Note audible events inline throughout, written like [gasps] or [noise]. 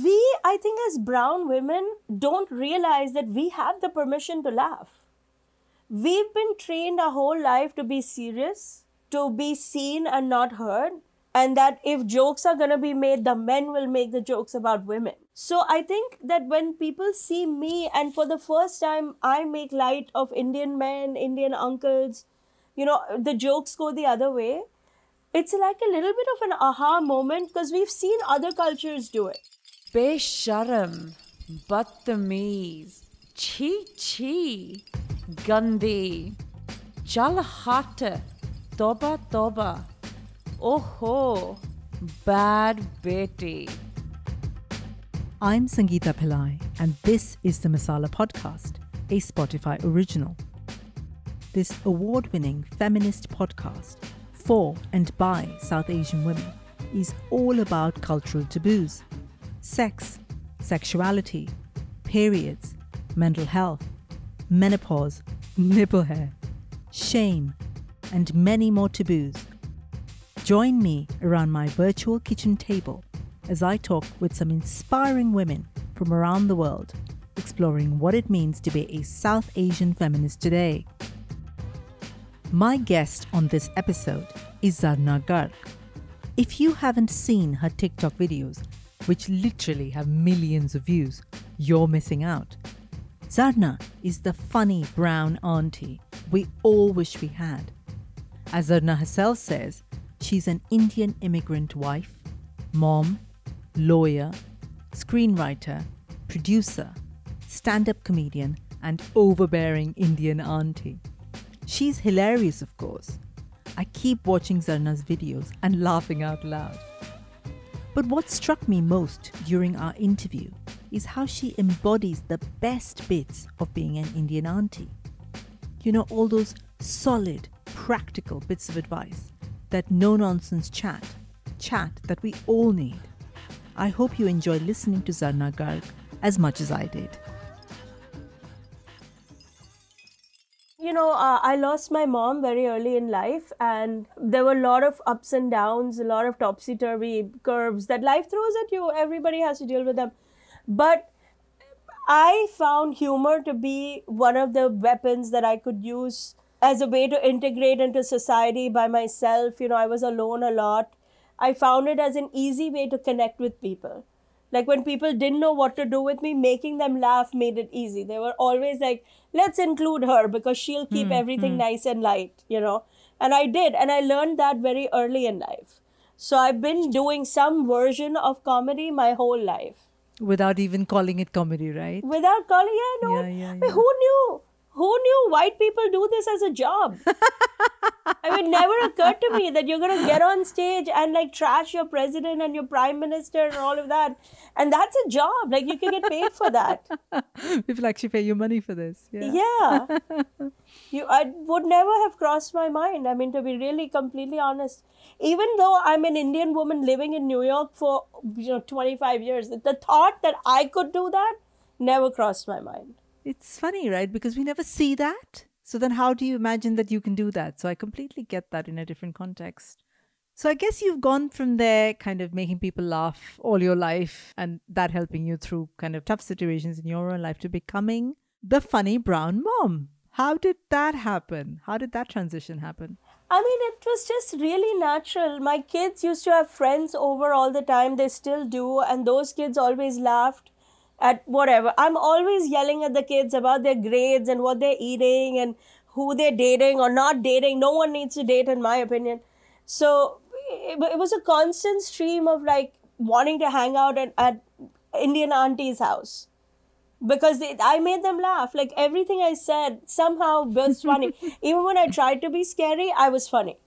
we, I think, as brown women, don't realize that we have the permission to laugh. We've been trained our whole life to be serious, to be seen and not heard, and that if jokes are going to be made, the men will make the jokes about women. So I think that when people see me, and for the first time, I make light of Indian men, Indian uncles, you know, the jokes go the other way. It's like a little bit of an aha moment because we've seen other cultures do it. Besharam, Battameez, Chi Chi, Gandhi, Jalhata, Toba Toba, Oho, Bad Betty. I'm Sangeeta Pillai, and this is the Masala Podcast, a Spotify original. This award winning feminist podcast for and by South Asian women is all about cultural taboos sex, sexuality, periods, mental health, menopause, nipple hair, shame, and many more taboos. Join me around my virtual kitchen table as I talk with some inspiring women from around the world, exploring what it means to be a South Asian feminist today. My guest on this episode is Zarna Garg. If you haven't seen her TikTok videos, which literally have millions of views, you're missing out. Zarna is the funny brown auntie we all wish we had. As Zarna herself says, she's an Indian immigrant wife, mom, lawyer, screenwriter, producer, stand up comedian, and overbearing Indian auntie. She's hilarious, of course. I keep watching Zarna's videos and laughing out loud. But what struck me most during our interview is how she embodies the best bits of being an Indian auntie. You know, all those solid, practical bits of advice, that no nonsense chat, chat that we all need. I hope you enjoy listening to Zarna Garg as much as I did. You know, uh, I lost my mom very early in life, and there were a lot of ups and downs, a lot of topsy turvy curves that life throws at you. Everybody has to deal with them. But I found humor to be one of the weapons that I could use as a way to integrate into society by myself. You know, I was alone a lot. I found it as an easy way to connect with people. Like when people didn't know what to do with me, making them laugh made it easy. They were always like, let's include her because she'll keep mm, everything mm. nice and light, you know? And I did. And I learned that very early in life. So I've been doing some version of comedy my whole life. Without even calling it comedy, right? Without calling it, no. Yeah, yeah, yeah. Who knew? Who knew white people do this as a job? [laughs] I mean, it never occurred to me that you're going to get on stage and like trash your president and your prime minister and all of that. And that's a job. Like, you can get paid for that. [laughs] People actually pay you money for this. Yeah. Yeah. [laughs] you, I would never have crossed my mind. I mean, to be really completely honest, even though I'm an Indian woman living in New York for, you know, 25 years, the thought that I could do that never crossed my mind. It's funny, right? Because we never see that. So then how do you imagine that you can do that? So I completely get that in a different context. So I guess you've gone from there, kind of making people laugh all your life and that helping you through kind of tough situations in your own life to becoming the funny brown mom. How did that happen? How did that transition happen? I mean, it was just really natural. My kids used to have friends over all the time. They still do. And those kids always laughed at whatever. I'm always yelling at the kids about their grades and what they're eating and who they're dating or not dating. No one needs to date, in my opinion. So it, it was a constant stream of like wanting to hang out at, at Indian auntie's house because they, I made them laugh. Like everything I said somehow was funny. [laughs] Even when I tried to be scary, I was funny.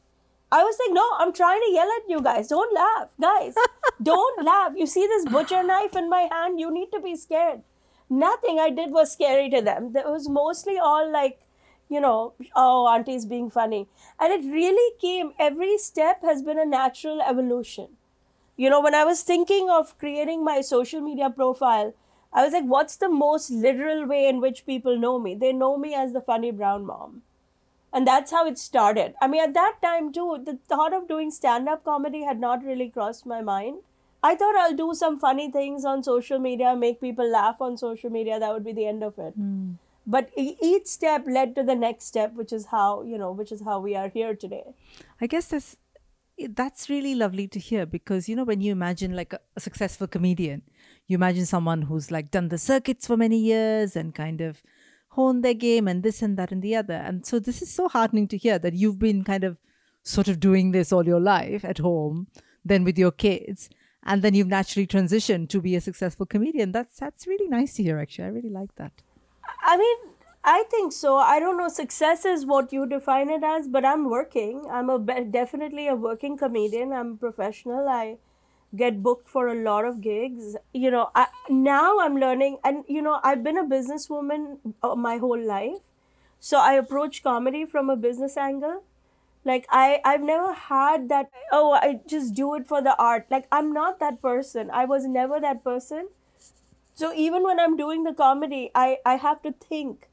I was like, no, I'm trying to yell at you guys. Don't laugh, guys. [laughs] Don't laugh. You see this butcher knife in my hand? You need to be scared. Nothing I did was scary to them. It was mostly all like, you know, oh, auntie's being funny. And it really came, every step has been a natural evolution. You know, when I was thinking of creating my social media profile, I was like, what's the most literal way in which people know me? They know me as the funny brown mom and that's how it started i mean at that time too the thought of doing stand-up comedy had not really crossed my mind I thought I'll do some funny things on social media, make people laugh on social media. That would be the end of it. Hmm. But e- each step led to the next step, which is how you know, which is how we are here today. I guess that's that's really lovely to hear because you know when you imagine like a, a successful comedian, you imagine someone who's like done the circuits for many years and kind of honed their game and this and that and the other. And so this is so heartening to hear that you've been kind of sort of doing this all your life at home, then with your kids, and then you've naturally transitioned to be a successful comedian. That's that's really nice to hear. Actually, I really like that. I mean, I think so. I don't know. Success is what you define it as, but I'm working. I'm a definitely a working comedian. I'm professional. I get booked for a lot of gigs. You know, I, now I'm learning, and you know, I've been a businesswoman uh, my whole life, so I approach comedy from a business angle. Like I, I've never had that. Oh, I just do it for the art. Like I'm not that person. I was never that person. So even when I'm doing the comedy, I, I have to think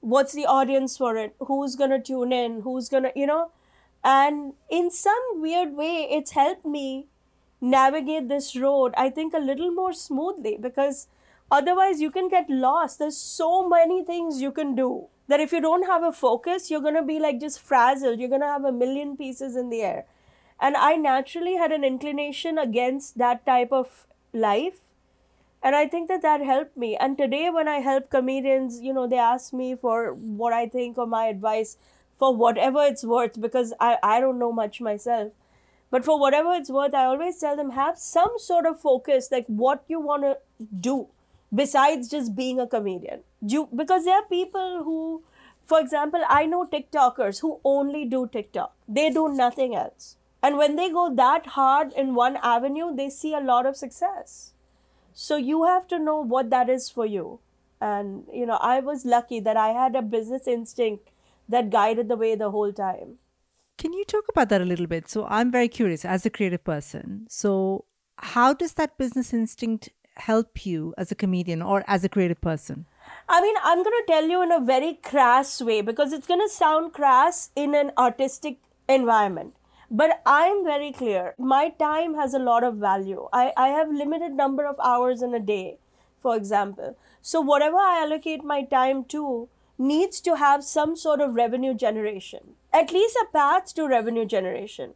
what's the audience for it? Who's gonna tune in? Who's gonna, you know? And in some weird way, it's helped me navigate this road, I think, a little more smoothly because otherwise you can get lost. There's so many things you can do that if you don't have a focus, you're gonna be like just frazzled. You're gonna have a million pieces in the air. And I naturally had an inclination against that type of life and i think that that helped me and today when i help comedians you know they ask me for what i think or my advice for whatever it's worth because i, I don't know much myself but for whatever it's worth i always tell them have some sort of focus like what you want to do besides just being a comedian you, because there are people who for example i know tiktokers who only do tiktok they do nothing else and when they go that hard in one avenue they see a lot of success so you have to know what that is for you. And, you know, I was lucky that I had a business instinct that guided the way the whole time. Can you talk about that a little bit? So I'm very curious as a creative person. So how does that business instinct help you as a comedian or as a creative person? I mean, I'm going to tell you in a very crass way because it's going to sound crass in an artistic environment but i'm very clear my time has a lot of value i, I have limited number of hours in a day for example so whatever i allocate my time to needs to have some sort of revenue generation at least a path to revenue generation.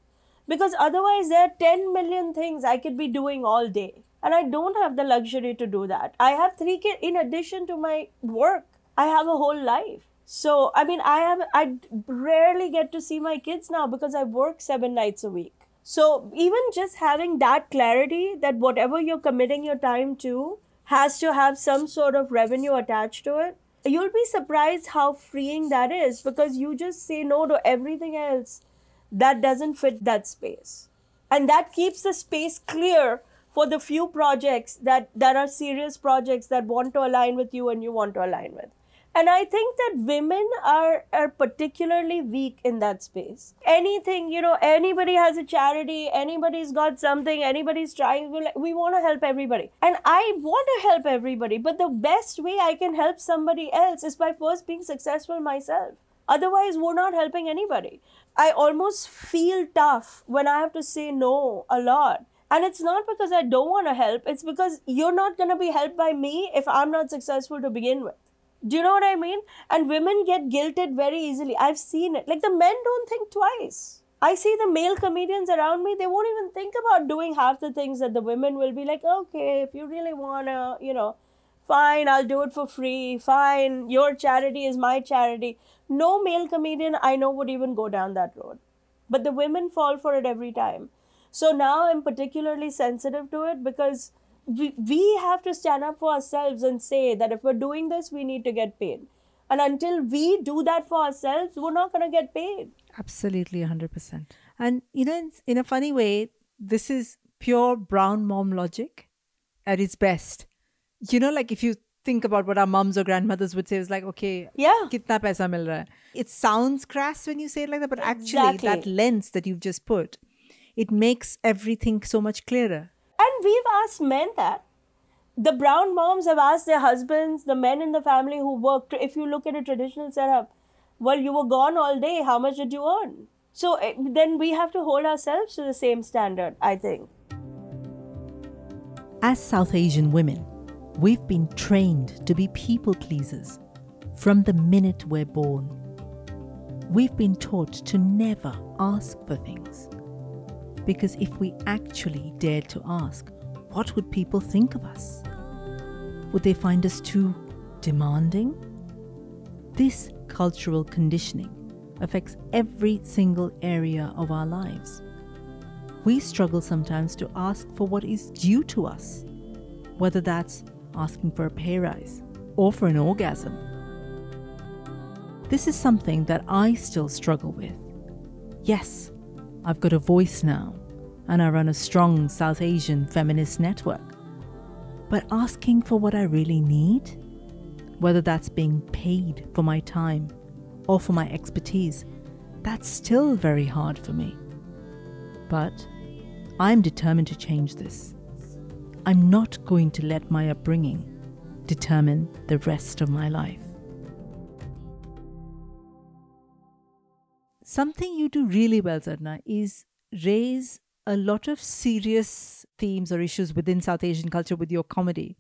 Because otherwise there are 10 million things i could be doing all day and i don't have the luxury to do that. I have three kids in addition to my work i have a whole life. So I mean, I have I rarely get to see my kids now because I work seven nights a week. So even just having that clarity that whatever you're committing your time to has to have some sort of revenue attached to it, you'll be surprised how freeing that is because you just say no to everything else that doesn't fit that space. And that keeps the space clear for the few projects that, that are serious projects that want to align with you and you want to align with and i think that women are are particularly weak in that space. Anything you know anybody has a charity anybody's got something anybody's trying we want to help everybody. And i want to help everybody but the best way i can help somebody else is by first being successful myself. Otherwise we're not helping anybody. I almost feel tough when i have to say no a lot. And it's not because i don't want to help it's because you're not going to be helped by me if i'm not successful to begin with do you know what I mean? And women get guilted very easily. I've seen it. Like the men don't think twice. I see the male comedians around me, they won't even think about doing half the things that the women will be like, okay, if you really wanna, you know, fine, I'll do it for free. Fine, your charity is my charity. No male comedian I know would even go down that road. But the women fall for it every time. So now I'm particularly sensitive to it because we, we have to stand up for ourselves and say that if we're doing this, we need to get paid. And until we do that for ourselves, we're not going to get paid. Absolutely, 100%. And, you know, in, in a funny way, this is pure brown mom logic at its best. You know, like if you think about what our moms or grandmothers would say, it's like, okay, yeah, kitna paisa mil raha hai. It sounds crass when you say it like that, but actually, Exactly. that lens that you've just put, it makes everything so much clearer. We've asked men that. The brown moms have asked their husbands, the men in the family who worked, if you look at a traditional setup, well, you were gone all day. How much did you earn? So eh, then we have to hold ourselves to the same standard, I think. As South Asian women, we've been trained to be people pleasers from the minute we're born. We've been taught to never ask for things. Because if we actually dared to ask, what would people think of us? Would they find us too demanding? This cultural conditioning affects every single area of our lives. We struggle sometimes to ask for what is due to us, whether that's asking for a pay rise or for an orgasm. This is something that I still struggle with. Yes, I've got a voice now, and I run a strong South Asian feminist network. But asking for what I really need, whether that's being paid for my time or for my expertise, that's still very hard for me. But I'm determined to change this. I'm not going to let my upbringing determine the rest of my life. Something you do really well, Zarna, is raise a lot of serious themes or issues within South Asian culture with your comedy.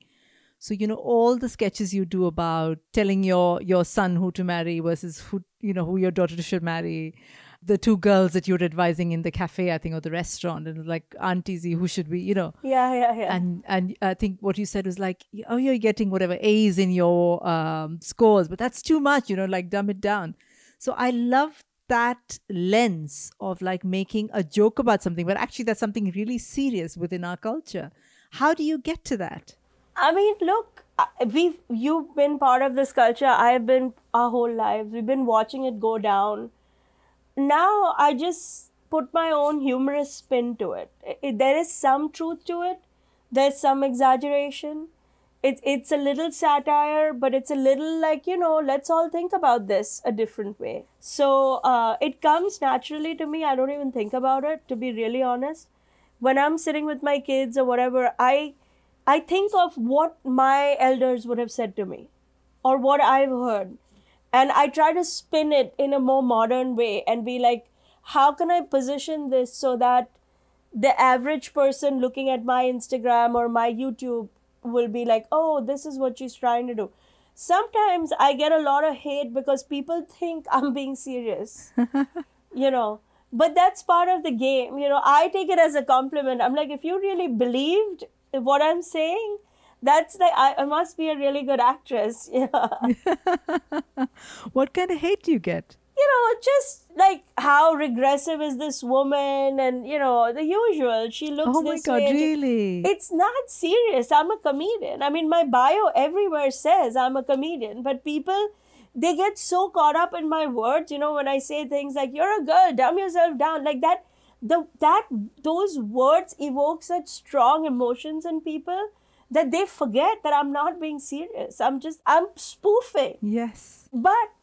So you know all the sketches you do about telling your your son who to marry versus who you know who your daughter should marry, the two girls that you're advising in the cafe, I think, or the restaurant, and like aunties, who should be, you know. Yeah, yeah, yeah. And and I think what you said was like, oh, you're getting whatever A's in your um, scores, but that's too much, you know, like dumb it down. So I love that lens of like making a joke about something, but actually that's something really serious within our culture. How do you get to that? I mean, look, we've you've been part of this culture. I've been our whole lives. We've been watching it go down. Now I just put my own humorous spin to it. it there is some truth to it. There's some exaggeration. It's it's a little satire, but it's a little like you know. Let's all think about this a different way. So uh, it comes naturally to me. I don't even think about it. To be really honest, when I'm sitting with my kids or whatever, I I think of what my elders would have said to me or what I've heard. And I try to spin it in a more modern way and be like, how can I position this so that the average person looking at my Instagram or my YouTube will be like, oh, this is what she's trying to do. Sometimes I get a lot of hate because people think I'm being serious, [laughs] you know. But that's part of the game. You know, I take it as a compliment. I'm like, if you really believed what I'm saying, that's like I, I must be a really good actress. [laughs] Yeah. [laughs] what kind of hate do you get? You know, just like how regressive is this woman, and you know the usual. She looks. Oh my this god! way. Really? It's not serious. I'm a comedian. I mean, my bio everywhere says I'm a comedian, but people they get so caught up in my words. You know, when I say things like "you're a girl, dumb yourself down," like that the that those words evoke such strong emotions in people that they forget that I'm not being serious. I'm just I'm spoofing. Yes. But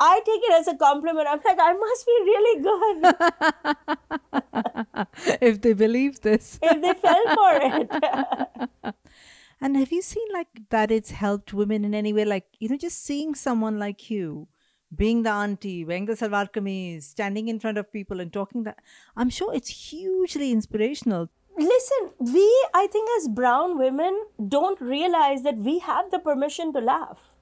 I take it as a compliment. I'm like, I must be really good. [laughs] if they believe this. if they fell for it. [laughs] and have you seen like that it's helped women in any way? Like, you know, just seeing someone like you being the auntie, wearing the salwar kameez, standing in front of people and talking that I'm sure it's hugely inspirational. Listen, we I think as brown women don't realize that we have the permission to laugh.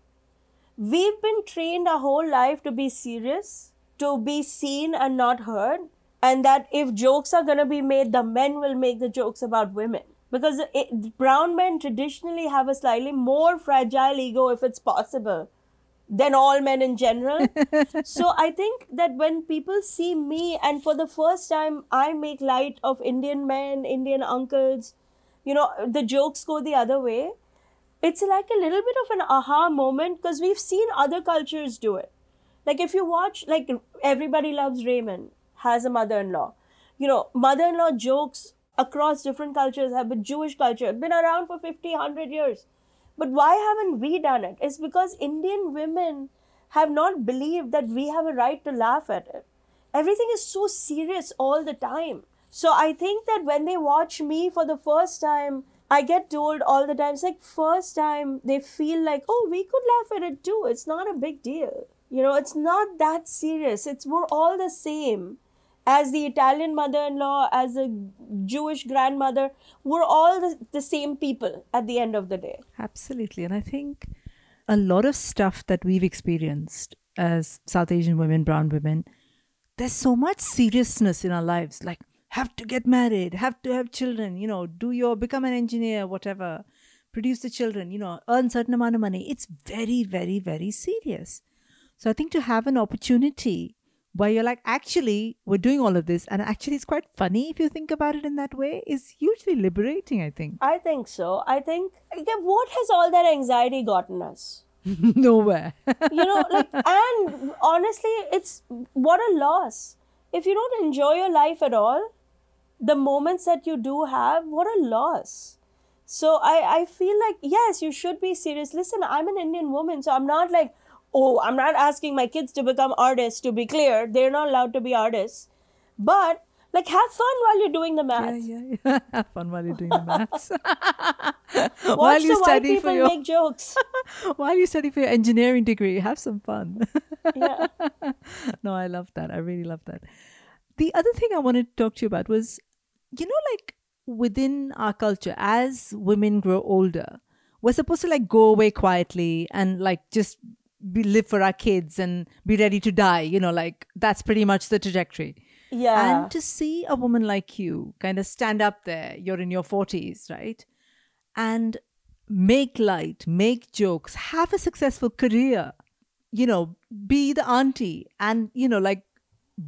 We've been trained our whole life to be serious, to be seen and not heard, and that if jokes are going to be made, the men will make the jokes about women. Because it, brown men traditionally have a slightly more fragile ego if it's possible than all men in general. [laughs] so I think that when people see me, and for the first time, I make light of Indian men, Indian uncles, you know, the jokes go the other way. It's like a little bit of an aha moment because we've seen other cultures do it. Like if you watch, like everybody loves Raymond has a mother-in-law. You know, mother-in-law jokes across different cultures have been Jewish culture, been around for 50, 100 years but why haven't we done it? It's because Indian women have not believed that we have a right to laugh at it. Everything is so serious all the time. So I think that when they watch me for the first time, I get told all the time, it's like first time they feel like, oh, we could laugh at it too. It's not a big deal. You know, it's not that serious. It's we're all the same. as the Italian mother in law, as a Jewish grandmother, we're all the, the same people at the end of the day. Absolutely. And I think a lot of stuff that we've experienced as South Asian women, brown women, there's so much seriousness in our lives. Like, have to get married, have to have children, you know, do your, become an engineer, whatever, produce the children, you know, earn certain amount of money. It's very, very, very serious. So I think to have an opportunity where you're like, actually, we're doing all of this, and actually, it's quite funny if you think about it in that way, is hugely liberating, I think. I think so. I think, yeah, what has all that anxiety gotten us? [laughs] Nowhere. you know, like, and honestly, it's what a loss. If you don't enjoy your life at all, the moments that you do have, what a loss. So I, I feel like, yes, you should be serious. Listen, I'm an Indian woman, so I'm not like, oh, I'm not asking my kids to become artists, to be clear. They're not allowed to be artists. But like have fun while you're doing the math. Yeah, yeah, yeah. [laughs] have fun while you're doing the maths. [laughs] Watch while you the white people your, make jokes. [laughs] while you study for your engineering degree, have some fun. yeah. no, I love that. I really love that. The other thing I wanted to talk to you about was, you know, like within our culture, as women grow older, we're supposed to like go away quietly and like just be, live for our kids and be ready to die. You know, like that's pretty much the trajectory. Yeah. And to see a woman like you kind of stand up there, you're in your 40s, right? And make light, make jokes, have a successful career, you know, be the auntie and, you know, like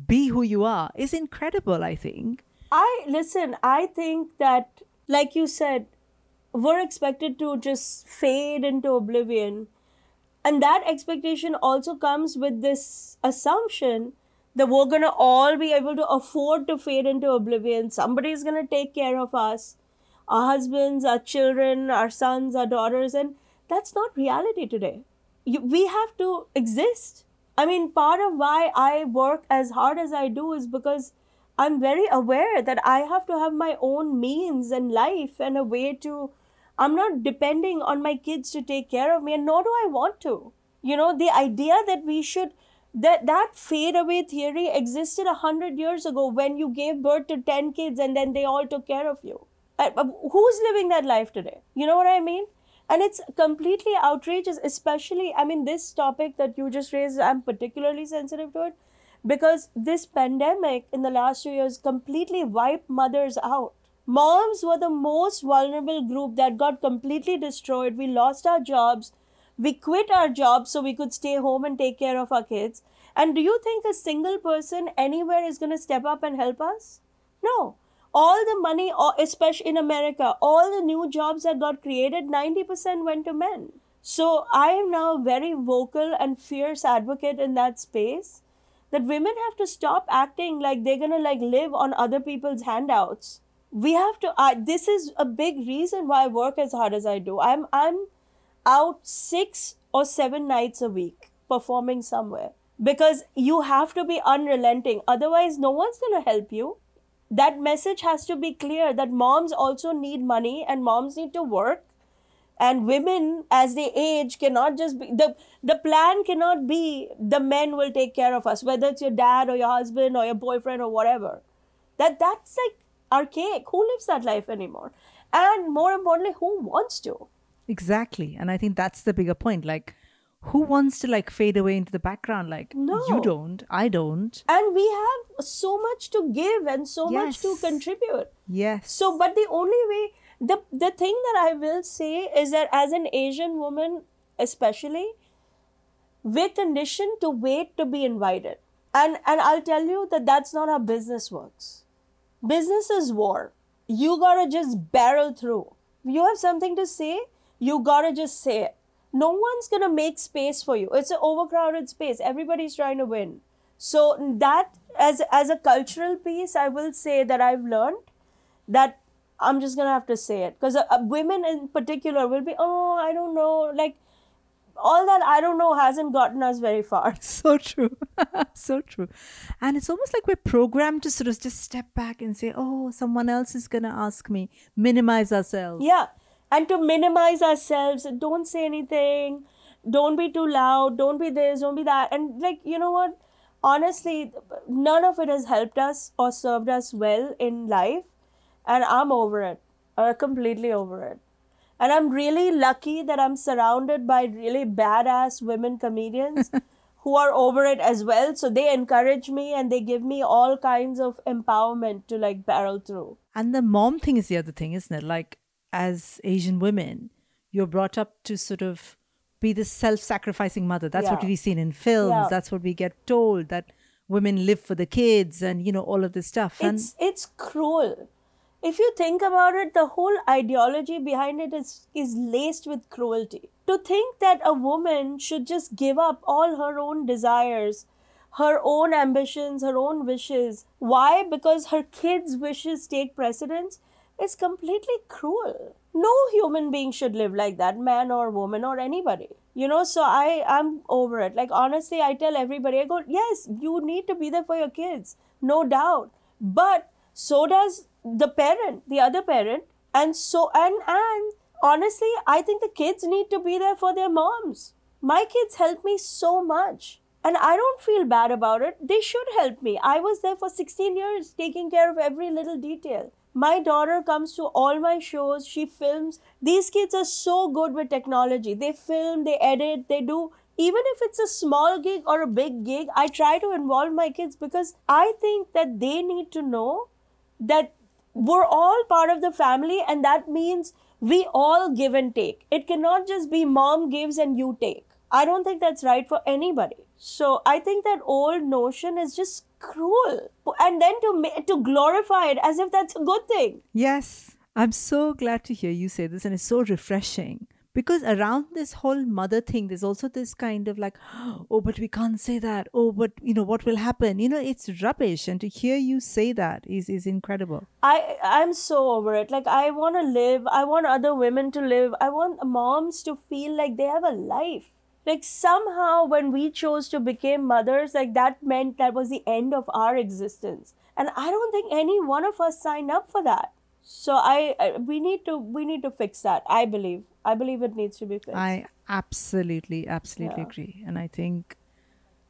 be who you are is incredible, I think. I listen, I think that, like you said, we're expected to just fade into oblivion and that expectation also comes with this assumption that we're going to all be able to afford to fade into oblivion. Somebody's going to take care of us, our husbands, our children, our sons, our daughters. And that's not reality today. You, we have to exist. I mean, part of why I work as hard as I do is because I'm very aware that I have to have my own means and life and a way to I'm not depending on my kids to take care of me, and nor do I want to. You know, the idea that we should that that fade away theory existed a hundred years ago when you gave birth to ten kids and then they all took care of you. Uh, uh, who's living that life today? You know what I mean? And it's completely outrageous, especially, I mean, this topic that you just raised, I'm particularly sensitive to it because this pandemic in the last two years completely wiped mothers out Moms were the most vulnerable group that got completely destroyed. We lost our jobs. We quit our jobs so we could stay home and take care of our kids. And do you think a single person anywhere is going to step up and help us? No. All the money, especially in America, all the new jobs that got created, 90% went to men. So I am now a very vocal and fierce advocate in that space that women have to stop acting like they're to like live on other people's handouts. We have to uh, this is a big reason why i work as hard as i do. I'm i'm out six or seven nights a week performing somewhere because you have to be unrelenting. Otherwise no one's going to help you. That message has to be clear that moms also need money and moms need to work and women as they age cannot just be the the plan cannot be the men will take care of us whether it's your dad or your husband or your boyfriend or whatever that that's like archaic. Who lives that life anymore? And more importantly, who wants to? Exactly. And I think that's the bigger point. Like, who wants to like fade away into the background? Like, no. you don't, I don't. And we have so much to give and so yes. much to contribute. Yes. So, but the only way, the, the thing that I will say is that as an Asian woman, especially, we're conditioned to wait to be invited. And, and I'll tell you that that's not how business works Business is war. You gotta just barrel through. You have something to say, you gotta just say it. No one's gonna make space for you. It's an overcrowded space. Everybody's trying to win. So that as as a cultural piece, I will say that I've learned that I'm just gonna have to say it because uh, uh, women in particular will be, oh, I don't know, like all that I don't know hasn't gotten us very far. [laughs] So true. [laughs] so true. And it's almost like we're programmed to sort of just step back and say, oh, someone else is going to ask me, minimize ourselves. Yeah. And to minimize ourselves, don't say anything, don't be too loud, don't be this, don't be that. And like, you know what? honestly, none of it has helped us or served us well in life. And I'm over it. I'm completely over it. And I'm really lucky that I'm surrounded by really badass women comedians [laughs] who are over it as well. So they encourage me and they give me all kinds of empowerment to like barrel through. And the mom thing is the other thing, isn't it? Like, as Asian women, you're brought up to sort of be this self sacrificing mother. That's what we've seen in films. Yeah. That's what we get told that women live for the kids and, you know, all of this stuff. And It's it's cruel. If you think about it, the whole ideology behind it is is laced with cruelty. To think that a woman should just give up all her own desires, her own ambitions, her own wishes. Why? Because her kids' wishes take precedence is completely cruel. No human being should live like that, man or woman or anybody. You know, so I I'm over it. Like honestly, I tell everybody, I go, yes, you need to be there for your kids, no doubt. But so does the parent, the other parent, and so and and honestly, I think the kids need to be there for their moms. My kids help me so much. And I don't feel bad about it. They should help me. I was there for 16 years taking care of every little detail. My daughter comes to all my shows. She films. These kids are so good with technology. They film, they edit, they do. Even if it's a small gig or a big gig, I try to involve my kids because I think that they need to know that we're all part of the family and that means we all give and take. It cannot just be mom gives and you take. I don't think that's right for anybody. So I think that old notion is just cruel. And then to to glorify it as if that's a good thing. Yes, I'm so glad to hear you say this, and it's so refreshing because around this whole mother thing, there's also this kind of like, [gasps] oh, but we can't say that. Oh, but you know what will happen? You know, it's rubbish, and to hear you say that is is incredible. I I'm so over it. Like I want to live. I want other women to live. I want moms to feel like they have a life. Like somehow when we chose to become mothers, like that meant that was the end of our existence. And I don't think any one of us signed up for that. So I, I we need to we need to fix that. I believe. I believe it needs to be fixed. I absolutely, absolutely Yeah. agree, and I think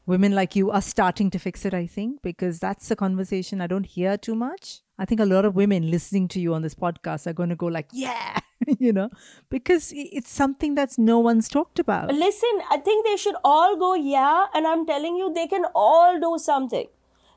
women like you are starting to fix it. I think because that's a conversation I don't hear too much. I think a lot of women listening to you on this podcast are going to go like, yeah, [laughs] you know, because it's something that's no one's talked about. Listen, I think they should all go, yeah, and I'm telling you, they can all do something.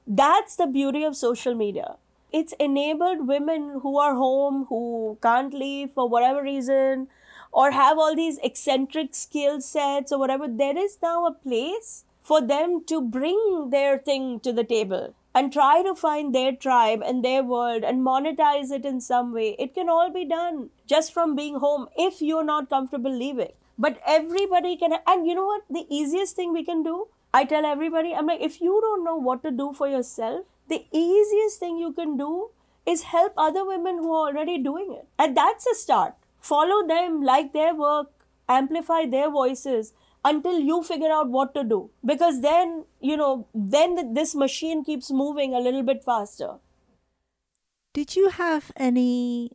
That's the beauty of social media. It's enabled women who are home, who can't leave for whatever reason, or have all these eccentric skill sets or whatever. There is now a place for them to bring their thing to the table and try to find their tribe and their world and monetize it in some way. It can all be done just from being home if you're not comfortable leaving. But everybody can, and you know what? The easiest thing we can do, I tell everybody, I'm like, if you don't know what to do for yourself, the easiest thing you can do is help other women who are already doing it. And that's a start. Follow them, like their work, amplify their voices until you figure out what to do. Because then, you know, then this machine keeps moving a little bit faster. Did you have any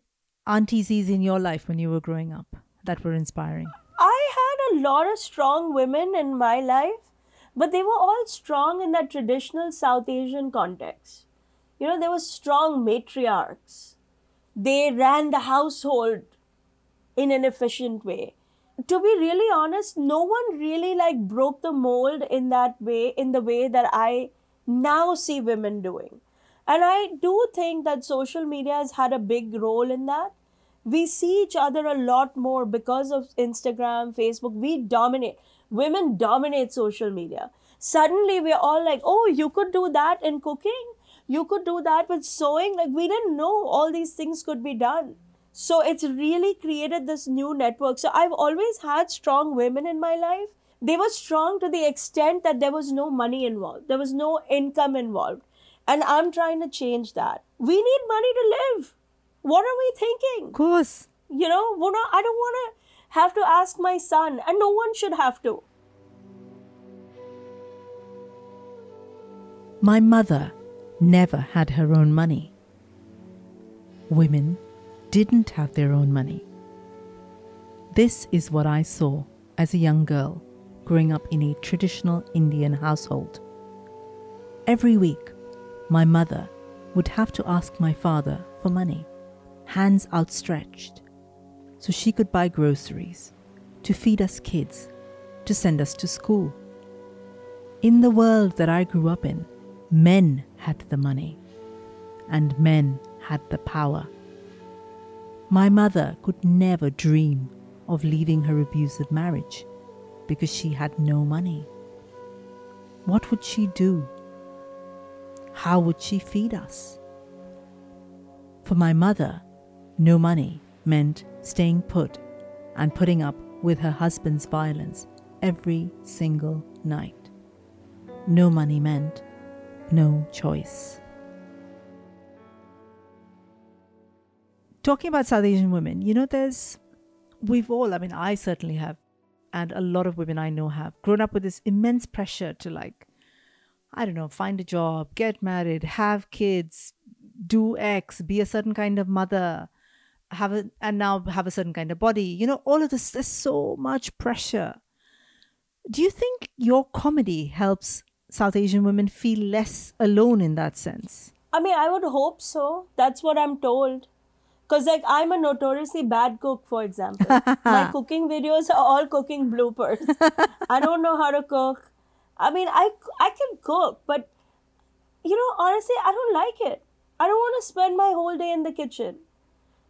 aunties in your life when you were growing up that were inspiring? I had a lot of strong women in my life, but they were all strong in that traditional South Asian context. You know, they were strong matriarchs. They ran the household in an efficient way. To be really honest, no one really like broke the mold in that way, in the way that I now see women doing. And I do think that social media has had a big role in that. We see each other a lot more because of Instagram, Facebook. We dominate. Women dominate social media. Suddenly we're all like, oh, you could do that in cooking. You could do that with sewing. Like, we didn't know all these things could be done. So it's really created this new network. So I've always had strong women in my life. They were strong to the extent that there was no money involved, there was no income involved. And I'm trying to change that. We need money to live. What are we thinking? Of course. You know, we're not, I don't want to have to ask my son, and no one should have to. My mother never had her own money. Women didn't have their own money. This is what I saw as a young girl growing up in a traditional Indian household. Every week, my mother would have to ask my father for money, hands outstretched, so she could buy groceries, to feed us kids, to send us to school. In the world that I grew up in, men had the money and men had the power. My mother could never dream of leaving her abusive marriage because she had no money. What would she do? How would she feed us? For my mother, no money meant staying put and putting up with her husband's violence every single night. No money meant no choice. Talking about South Asian women, you know, there's, we've all, I mean, I certainly have, and a lot of women I know have grown up with this immense pressure to like, I don't know, find a job, get married, have kids, do X, be a certain kind of mother, have a, and now have a certain kind of body. You know, all of this, there's so much pressure. Do you think your comedy helps South Asian women feel less alone in that sense? I mean, I would hope so. That's what I'm told. Because, like, I'm a notoriously bad cook, for example. [laughs] My cooking videos are all cooking bloopers. [laughs] I don't know how to cook. I mean, I, I can cook, but, you know, honestly, I don't like it. I don't want to spend my whole day in the kitchen.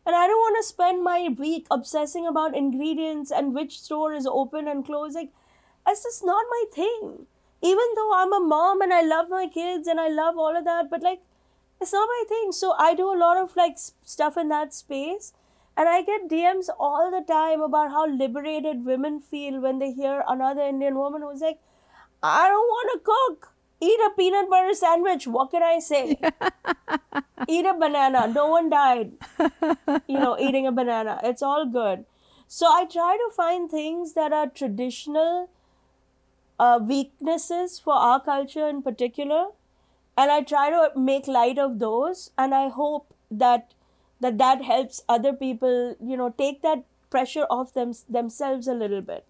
And I don't want to spend my week obsessing about ingredients and which store is open and closed. Like, that's just not my thing. Even though I'm a mom and I love my kids and I love all of that, but like, it's not my thing. So I do a lot of like stuff in that space. And I get DMs all the time about how liberated women feel when they hear another Indian woman who's like, I don't want to cook. Eat a peanut butter sandwich. What can I say? [laughs] Eat a banana. No one died, [laughs] you know, eating a banana. It's all good. So I try to find things that are traditional uh, weaknesses for our culture in particular and i try to make light of those and i hope that that that helps other people you know take that pressure off them themselves a little bit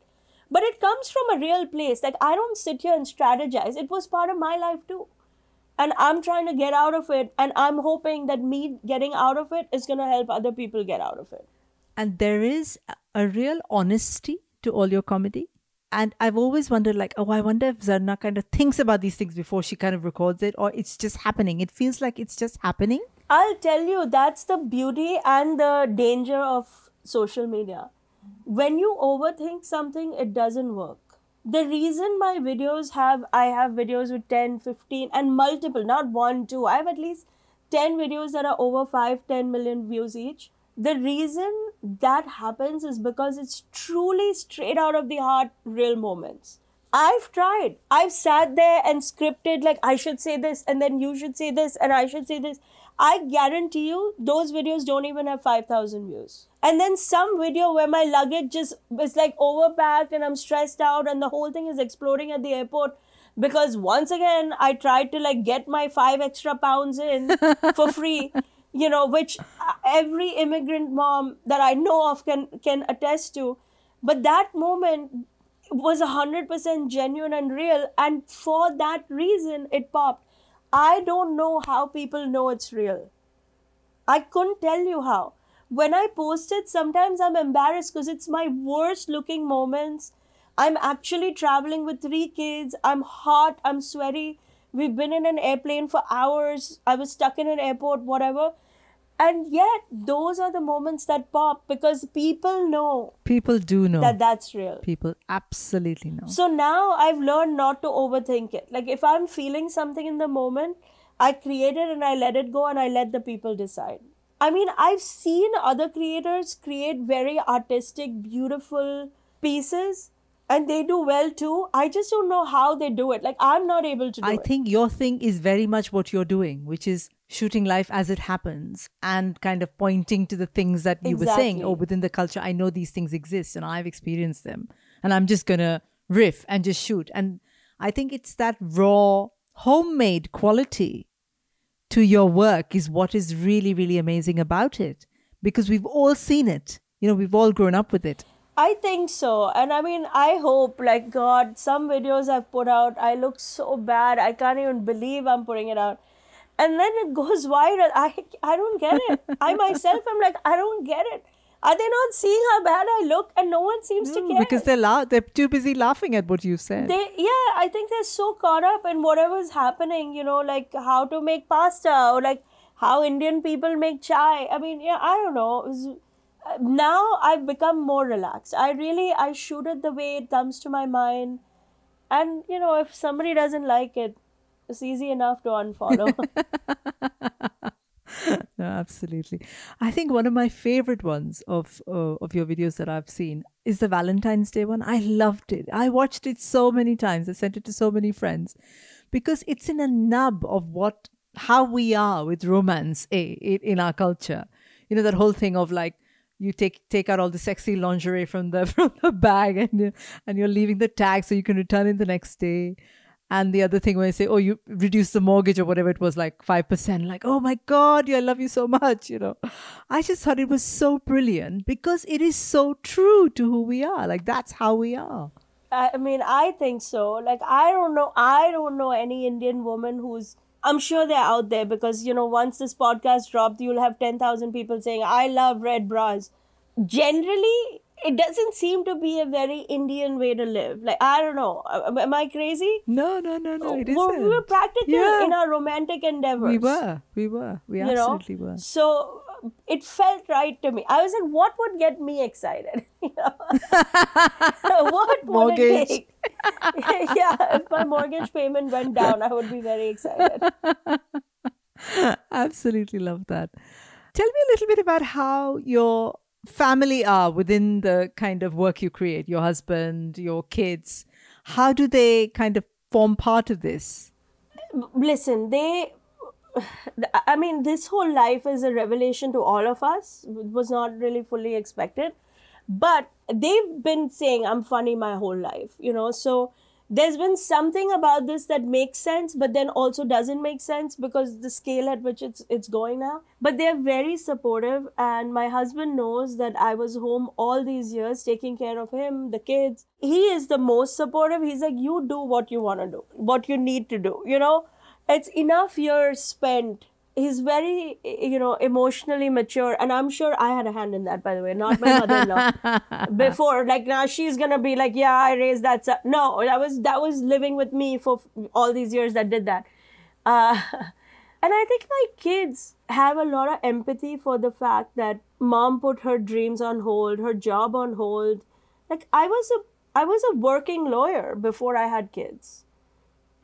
but it comes from a real place. Like i don't sit here and strategize. It was part of my life too. And i'm trying to get out of it and i'm hoping that me getting out of it is going to help other people get out of it. And there is a real honesty to all your comedy. And i've always wondered like oh i wonder if zarna kind of thinks about these things before she kind of records it or it's just happening. It feels like it's just happening. I'll tell you, that's the beauty and the danger of social media. When you overthink something, it doesn't work. The reason my videos have, I have videos with 10, 15, and multiple, not one, two, I have at least 10 videos that are over 5, 10 million views each. The reason that happens is because it's truly straight out of the heart, real moments. I've tried. I've sat there and scripted, like, I should say this, and then you should say this, and I should say this. I guarantee you, those videos don't even have 5,000 views. And then some video where my luggage just is like overpacked and I'm stressed out, and the whole thing is exploding at the airport because once again, I tried to like get my five extra pounds in [laughs] for free. You know, which uh, every immigrant mom that I know of can can attest to. But that moment was 100% genuine and real and for that reason it popped i don't know how people know it's real i couldn't tell you how when i post it sometimes i'm embarrassed because it's my worst looking moments. I'm actually traveling with three kids. I'm hot. I'm sweaty. We've been in an airplane for hours. I was stuck in an airport whatever. And yet those are the moments that pop because people know people do know. that that's real. People absolutely know. So now I've learned not to overthink it. Like if I'm feeling something in the moment, I create it and I let it go and I let the people decide. I mean, I've seen other creators create very artistic, beautiful pieces and they do well too. I just don't know how they do it. Like I'm not able to do I it. think your thing is very much what you're doing, which is shooting life as it happens and kind of pointing to the things that you were saying, oh, Exactly. oh, within the culture, I know these things exist and I've experienced them. And I'm just going to riff and just shoot. And I think it's that raw, homemade quality to your work is what is really, really amazing about it because we've all seen it. You know, we've all grown up with it. I think so. And I mean, I hope, like, God, some videos I've put out, I look so bad. I can't even believe I'm putting it out. And then it goes viral. I, I don't get it. I [laughs] myself am like, I don't get it. Are they not seeing how bad I look? And no one seems to care. Because they're la- they're too busy laughing at what you said. they, yeah, I think they're so caught up in whatever's happening, you know, like how to make pasta or like how Indian people make chai. I mean, yeah, I don't know. Uh, now I've become more relaxed. I really I shoot it the way it comes to my mind, and you know if somebody doesn't like it, it's easy enough to unfollow. [laughs] [laughs] [laughs] no, absolutely. I think one of my favorite ones of uh, of your videos that I've seen is the Valentine's Day one. I loved it. I watched it so many times. I sent it to so many friends because it's in a nub of what how we are with romance eh, in, our culture. You know that whole thing of like you take take out all the sexy lingerie from the [laughs] from the bag and and you're leaving the tag so you can return it the next day. And the other thing when I say, oh, you reduce the mortgage or whatever it was, like 5%, like, oh my God, I love you so much, you know. I just thought it was so brilliant because it is so true to who we are. Like, that's how we are. I mean, I think so. Like, I don't know. I don't know any Indian woman who's. I'm sure they're out there because, you know, once this podcast dropped, you'll have 10,000 people saying, I love red bras. Generally, it doesn't seem to be a very Indian way to live. Like, I don't know. Am I crazy? No, no, no, no, it We're- we were isn't. practical Yeah. in our romantic endeavors. We were, we were, we you know? absolutely were. So it felt right to me. I was like, what would get me excited? [laughs] You know? [laughs] what would Mortgage. it take? [laughs] yeah, if my mortgage payment went down, I would be very excited. Absolutely love that. Tell me a little bit about how your family are within the kind of work you create, your husband, your kids. How do they kind of form part of this? Listen, they. I mean, this whole life is a revelation to all of us. It was not really fully expected. But they've been saying I'm funny my whole life, you know. So there's been something about this that makes sense, but then also doesn't make sense because the scale at which it's it's going now. But they're very supportive, and my husband knows that I was home all these years taking care of him, the kids. He is the most supportive. He's like, you do what you want to do, what you need to do, you know. It's enough years spent he's very you know emotionally mature and i'm sure i had a hand in that by the way not my mother-in-law [laughs] before like now she's gonna be like yeah i raised that son. no that was that was living with me for all these years that did that uh, [laughs] and i think my kids have a lot of empathy for the fact that mom put her dreams on hold her job on hold like i was a i was a working lawyer before i had kids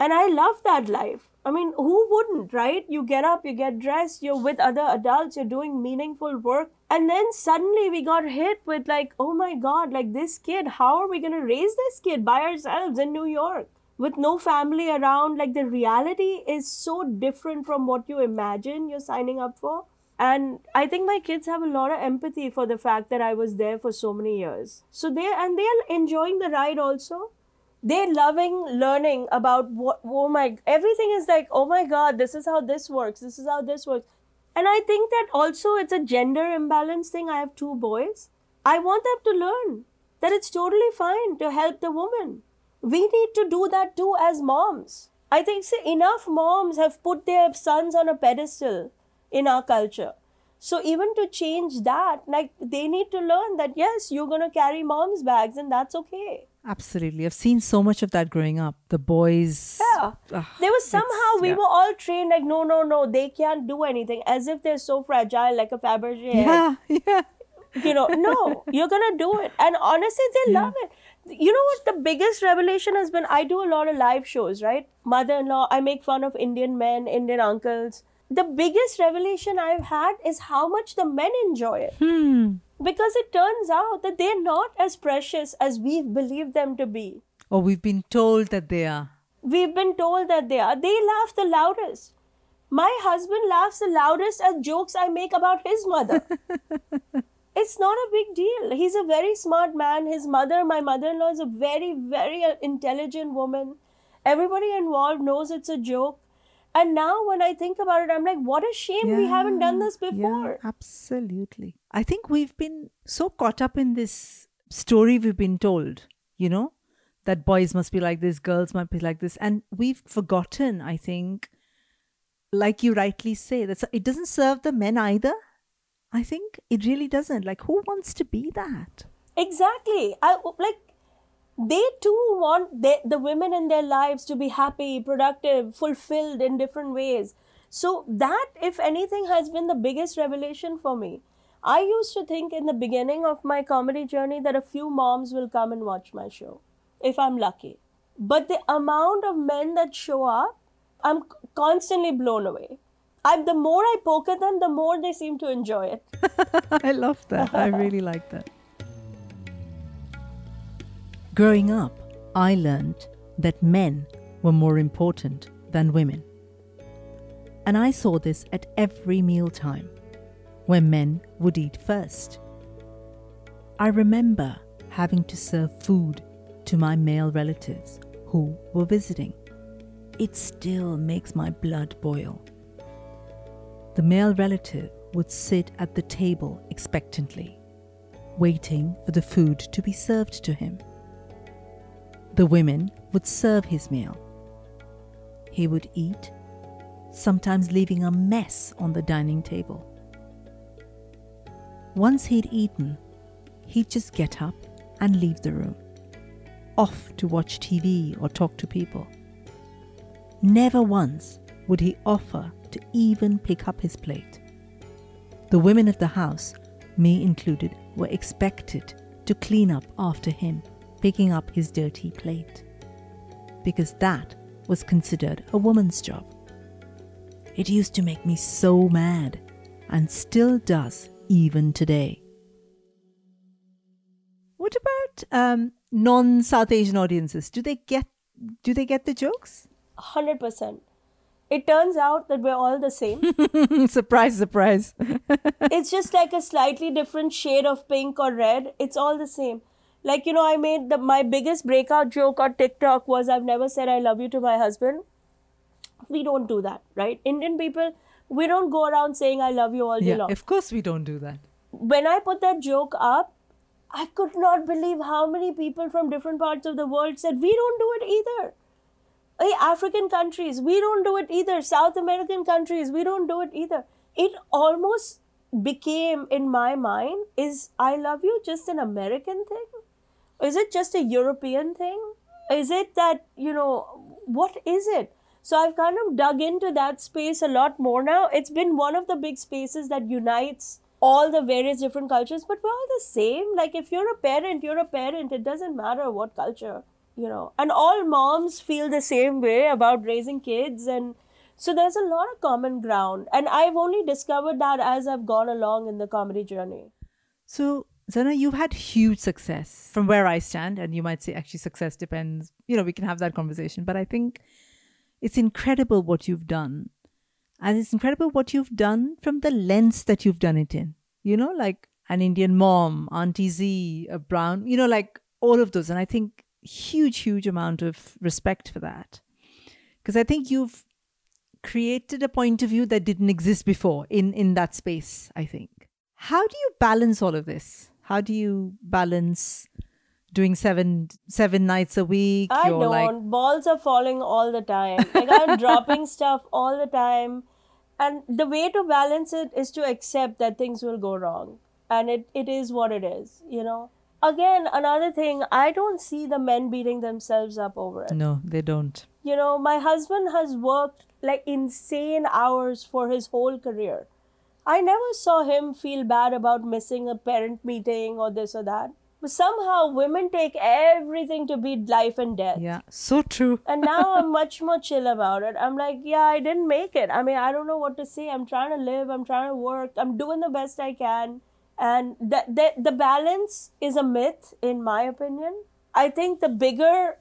and I love that life. I mean, who wouldn't, right? You get up, you get dressed, you're with other adults, you're doing meaningful work. And then suddenly we got hit with, like, oh my God, like this kid, how are we going to raise this kid by ourselves in New York with no family around? Like, the reality is so different from what you imagine you're signing up for. And I think my kids have a lot of empathy for the fact that I was there for so many years. So they're, and they're enjoying the ride also they're loving learning about what oh my everything is like oh my god this is how this works this is how this works. And i think that also it's a gender imbalance thing. I have two boys. I want them to learn that it's totally fine to help the woman. We need to do that too as moms. I think see, enough moms have put their sons on a pedestal in our culture. So even to change that like they need to learn that yes you're going to carry mom's bags and that's okay Absolutely. I've seen so much of that growing up. The boys. Yeah. Ugh, There was somehow we yeah. were all trained like no no no they can't do anything as if they're so fragile like a Fabergé. Yeah, yeah. you know no [laughs] you're gonna do it and honestly they love it you know what the biggest revelation has been I do a lot of live shows right mother-in-law I make fun of Indian men Indian uncles the biggest revelation I've had is how much the men enjoy it Hmm. Because it turns out that they're not as precious as we've believed them to be Or we've been told that they are. We've been told that they are. They laugh the loudest. My husband laughs the loudest at jokes I make about his mother. [laughs] it's not a big deal. He's a very smart man. His mother, my mother in law, is a very, very intelligent woman. Everybody involved knows it's a joke. And now when I think about it, I'm like, what a shame we haven't done this Yeah, before. absolutely. I think we've been so caught up in this story we've been told, you know, that boys must be like this, girls must be like this. And we've forgotten, I think, like you rightly say, that it doesn't serve the men either. I think it really doesn't. Like, who wants to be that? Exactly. I like they too want they, the women in their lives to be happy, productive, fulfilled in different ways. So that, if anything, has been the biggest revelation for me. I used to think in the beginning of my comedy journey that a few moms will come and watch my show, if I'm lucky. But the amount of men that show up, I'm constantly blown away. I'm, the more I poke at them, the more they seem to enjoy it. [laughs] I love that. I really like that. Growing up, I learned that men were more important than women. And I saw this at every mealtime, where men would eat first. I remember having to serve food to my male relatives who were visiting. It still makes my blood boil. The male relative would sit at the table expectantly, waiting for the food to be served to him. The women would serve his meal. He would eat sometimes leaving a mess on the dining table. Once he'd eaten, he'd just get up and leave the room, off to watch TV or talk to people. Never once would he offer to even pick up his plate. The women of the house, me included, were expected to clean up after him, picking up his dirty plate, because that was considered a woman's job. It used to make me so mad and still does even today. What about um, non-South Asian audiences? Do they get do they get the jokes? 100%. It turns out that we're all the same. [laughs] surprise, surprise. it's just like a slightly different shade of pink or red. It's all the same. Like, you know, I made the my biggest breakout joke on TikTok was I've never said I love you to my husband we don't do that, right? Indian people, we don't go around saying I love you all day yeah, long. Of course, we don't do that. When I put that joke up, I could not believe how many people from different parts of the world said, We don't do it either. Hey, African countries, we don't do it either. South American countries, we don't do it either. It almost became, in my mind, is I love you just an American thing? Is it just a European thing? Is it that, you know, what is it? So I've kind of dug into that space a lot more now. It's been one of the big spaces that unites all the various different cultures, but we're all the same. Like if you're a parent, you're a parent. It doesn't matter what culture, you know. And all moms feel the same way about raising kids and so there's a lot of common ground. And I've only discovered that as I've gone along in the comedy journey. So Zarna, you've had huge success from where I stand, and you might say actually success depends. You know, we can have that conversation, but I think it's incredible what you've done. And it's incredible what you've done from the lens that you've done it in. You know, like an Indian mom, Auntie Z, a brown, you know, like all of those. And I think huge, huge amount of respect for that. Because I think you've created a point of view that didn't exist before in, in that space, I think. How do you balance all of this? How do you balance doing seven seven nights a week. I don't. Like... Balls are falling all the time. Like I'm [laughs] dropping stuff all the time. And the way to balance it is to accept that things will go wrong. And it, it is what it is, you know? Again, another thing, I don't see the men beating themselves up over it. No, they don't. You know, my husband has worked like insane hours for his whole career. I never saw him feel bad about missing a parent meeting or this or that but somehow women take everything to beat life and death. Yeah, so true. and now I'm much more chill about it. I'm like, yeah, I didn't make it. I mean, I don't know what to say. I'm trying to live, I'm trying to work, I'm doing the best I can. And the, the, the balance is a myth, in my opinion. I think the bigger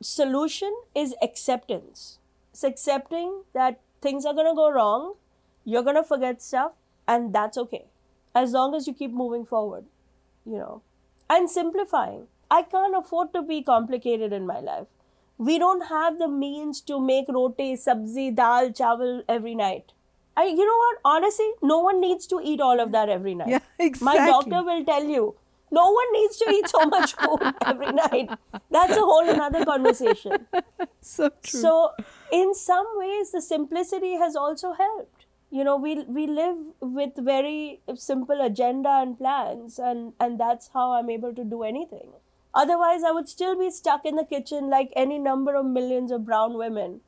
solution is acceptance. It's accepting that things are going to go wrong, you're going to forget stuff, and that's okay. As long as you keep moving forward, you know and simplifying. I can't afford to be complicated in my life. We don't have the means to make roti, sabzi, dal, chawal every night. I, you know what? Honestly, no one needs to eat all of that every night. Yeah, [laughs] exactly. My doctor will tell you No one needs to eat so much food [laughs] every night. That's a whole another conversation. [laughs] So true. So, in some ways, the simplicity has also helped. You know, we we live with very simple agenda and plans, and and that's how I'm able to do anything. Otherwise, I would still be stuck in the kitchen like any number of millions of brown women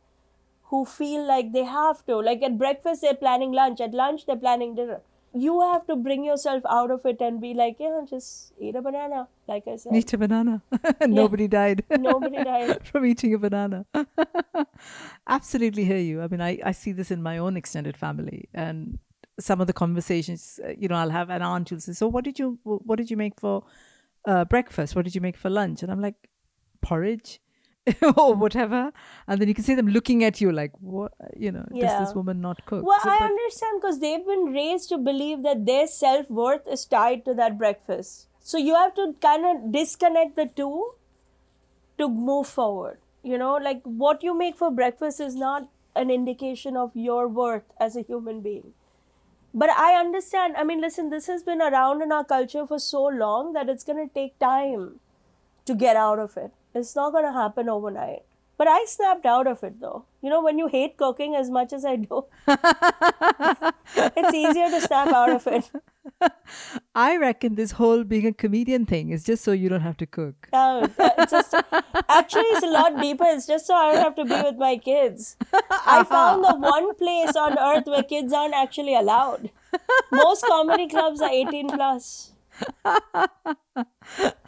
who feel like they have to. Like at breakfast, they're planning lunch. At lunch, they're planning dinner. You have to bring yourself out of it and be like, yeah, just eat a banana, like I said. Eat a banana. [laughs] Nobody died. Nobody died. [laughs] from eating a banana. [laughs] Absolutely hear you. I mean, I, I see this in my own extended family, and some of the conversations, uh, you know, I'll have an aunt who'll say, "So, what did you what did you make for uh, breakfast? What did you make for lunch?" And I'm like, "Porridge." [laughs] or mm. whatever and then you can see them looking at you like what you know does this woman not cook Well, So, I but- understand because they've been raised to believe that their self worth is tied to that breakfast. So you have to kind of disconnect the two to move forward. You know, like what you make for breakfast is not an indication of your worth as a human being. But I understand. I mean, listen, this has been around in our culture for so long that it's going to take time to get out of it. It's not going to happen overnight. But I snapped out of it though. You know, when you hate cooking as much as I do, it's easier to snap out of it. [laughs] I reckon this whole being a comedian thing is just so you don't have to cook Uh, it's just, actually, it's a lot deeper. It's just so I don't have to be with my kids. I found the [laughs] one place on earth where kids aren't actually allowed. Most comedy clubs are 18 plus. [laughs] I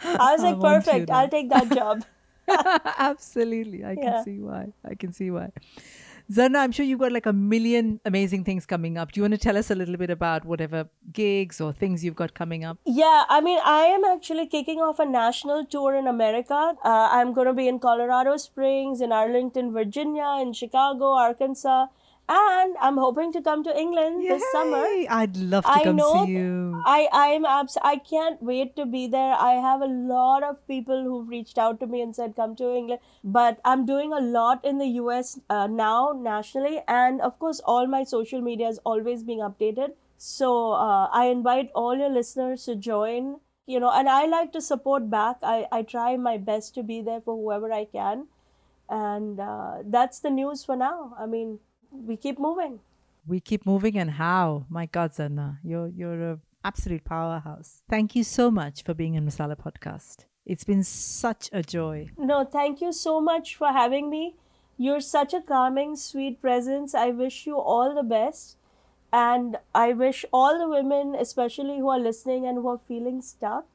was like, I perfect. I'll take that job. [laughs] Absolutely. I Yeah. can see why. I can see why. Zarna, I'm sure you've got like a million amazing things coming up. Do you want to tell us a little bit about whatever gigs or things you've got coming up? Yeah, I mean, I am actually kicking off a national tour in America. Uh, I'm going to be in Colorado Springs, in Arlington, Virginia, in Chicago, Arkansas, and I'm hoping to come to England this summer. I'd love to I come know. see you. I I'm abs- I can't wait to be there. I have a lot of people who've reached out to me and said come to England, but I'm doing a lot in the US uh, now nationally, and of course all my social media is always being updated. So uh, I invite all your listeners to join. You know, and I like to support back. I I try my best to be there for whoever I can, and uh, that's the news for now. I mean, we keep moving. We keep moving and how? My God, Zarna, you're you're a absolute powerhouse. Thank you so much for being in Masala Podcast. It's been such a joy. No, thank you so much for having me. You're such a calming, sweet presence. I wish you all the best. And I wish all the women, especially who are listening and who are feeling stuck,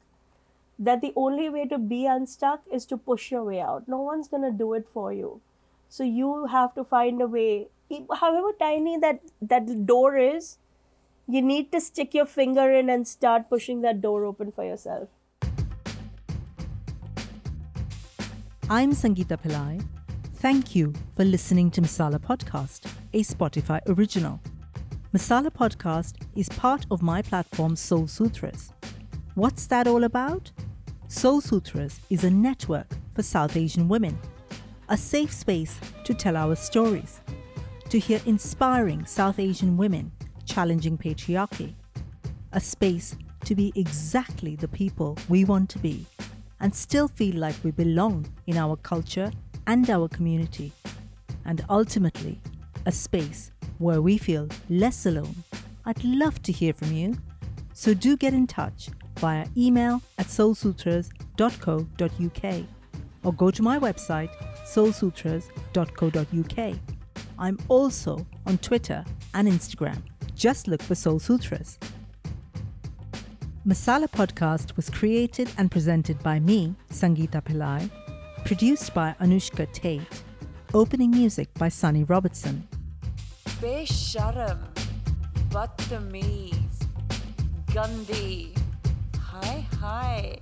that the only way to be unstuck is to push your way out. No one's going to do it for you. So you have to find a way. However tiny that, that door is, you need to stick your finger in and start pushing that door open for yourself. I'm Sangeeta Pillai. Thank you for listening to Masala Podcast, a Spotify original. Masala Podcast is part of my platform Soul Sutras. What's that all about? Soul Sutras is a network for South Asian women, a safe space to tell our stories, to hear inspiring South Asian women challenging patriarchy, a space to be exactly the people we want to be and still feel like we belong in our culture and our community, and ultimately, a space where we feel less alone. I'd love to hear from you, so do get in touch via email at soulsutras.co.uk or go to my website soulsutras.co.uk. I'm also on Twitter and Instagram. Just look for Soul Sutras. Masala Podcast was created and presented by me, Sangeeta Pillai, produced by Anushka Tate, opening music by Sunny Robertson. Besharam, Battamiz, Gandi. Hi, hi.